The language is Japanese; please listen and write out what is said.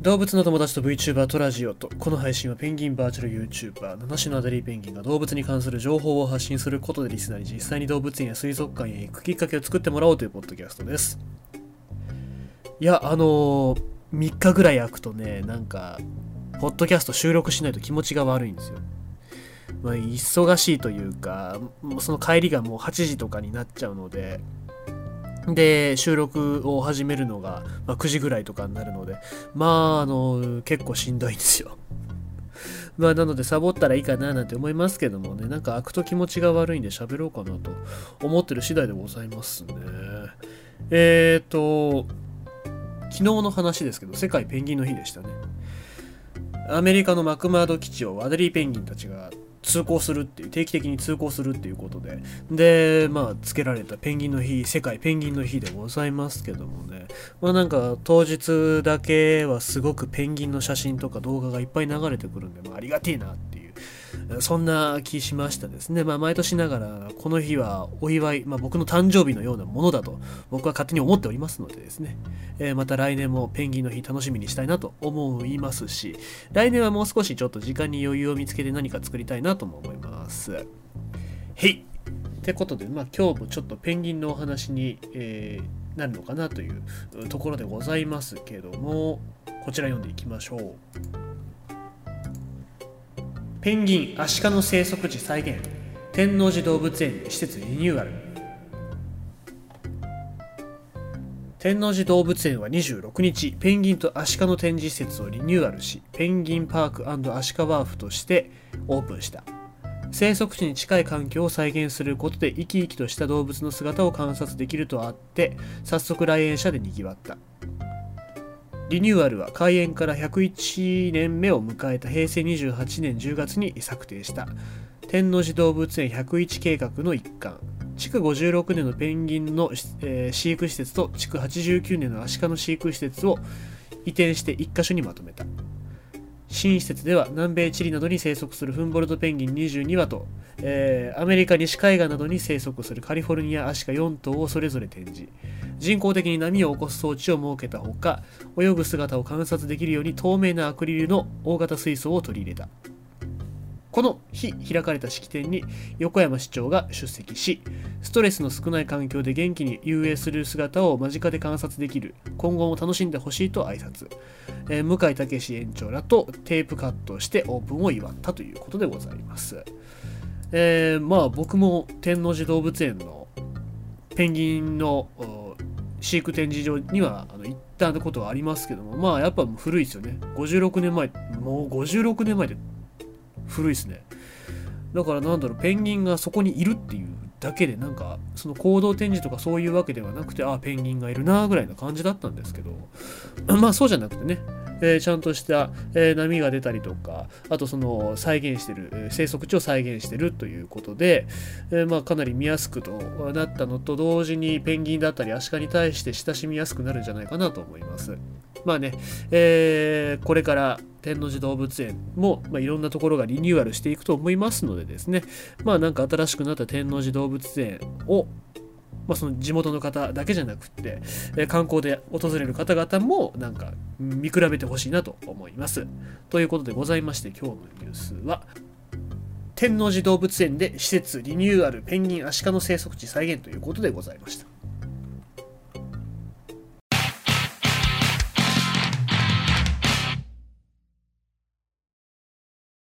動物の友達と VTuber とラジオとこの配信はペンギンバーチャル YouTuber 七種のアデリーペンギンが動物に関する情報を発信することでリスナーに実際に動物園や水族館へ行くきっかけを作ってもらおうというポッドキャストです。いやあのー、3日ぐらい空くとねなんかポッドキャスト収録しないと気持ちが悪いんですよ。まあ、忙しいというかその帰りがもう8時とかになっちゃうのでで、収録を始めるのが、まあ、9時ぐらいとかになるので、まあ、あの、結構しんどいんですよ。まあ、なので、サボったらいいかななんて思いますけどもね、なんか開くと気持ちが悪いんで喋ろうかなと思ってる次第でございますね。えっ、ー、と、昨日の話ですけど、世界ペンギンの日でしたね。アメリカのマクマード基地をワデリーペンギンたちが通行するっていう定期的に通行するっていうことで。でまあつけられたペンギンの日世界ペンギンの日でございますけどもね。まあなんか当日だけはすごくペンギンの写真とか動画がいっぱい流れてくるんで、まあ、ありがてえなってそんな気しましたですね。まあ、毎年ながら、この日はお祝い、まあ、僕の誕生日のようなものだと、僕は勝手に思っておりますのでですね、えー、また来年もペンギンの日楽しみにしたいなと思いますし、来年はもう少しちょっと時間に余裕を見つけて何か作りたいなとも思います。へいってことで、まあ、今日もちょっとペンギンのお話に、えー、なるのかなというところでございますけども、こちら読んでいきましょう。ペンギンアシカの生息地再現。天王寺動物園施設リニューアル。天王寺動物園は26日ペンギンとアシカの展示施設をリニューアルしペンギンパークアシカワーフとしてオープンした。生息地に近い環境を再現することで生き生きとした動物の姿を観察できるとあって早速来園者でにぎわった。リニューアルは開園から101年目を迎えた平成28年10月に策定した。天王寺動物園101計画の一環。築56年のペンギンの、えー、飼育施設と築89年のアシカの飼育施設を移転して1カ所にまとめた。新施設では南米チリなどに生息するフンボルトペンギン22羽と、えー、アメリカ西海岸などに生息するカリフォルニアアシカ4頭をそれぞれ展示。人工的に波を起こす装置を設けたほか泳ぐ姿を観察できるように透明なアクリルの大型水槽を取り入れた。この日開かれた式典に横山市長が出席しストレスの少ない環境で元気に遊泳する姿を間近で観察できる今後も楽しんでほしいと挨拶、えー、向井武園長らとテープカットしてオープンを祝ったということでございます、えー、まあ僕も天王寺動物園のペンギンの飼育展示場にはあの行ったことはありますけどもまあやっぱ古いですよね。56年前もう56年前で古いですねだからなんだろうペンギンがそこにいるっていうだけでなんかその行動展示とかそういうわけではなくてああペンギンがいるなぐらいな感じだったんですけどまあそうじゃなくてねえー、ちゃんとした、えー、波が出たりとか、あとその再現してる、生息地を再現してるということで、えー、まあかなり見やすくとなったのと同時にペンギンだったりアシカに対して親しみやすくなるんじゃないかなと思います。まあね、えー、これから天王寺動物園も、まあ、いろんなところがリニューアルしていくと思いますのでですね、まあなんか新しくなった天王寺動物園をまあ、その地元の方だけじゃなくって、え観光で訪れる方々もなんか見比べてほしいなと思います。ということでございまして今日のニュースは天王寺動物園で施設リニューアルペンギンアシカの生息地再現ということでございました。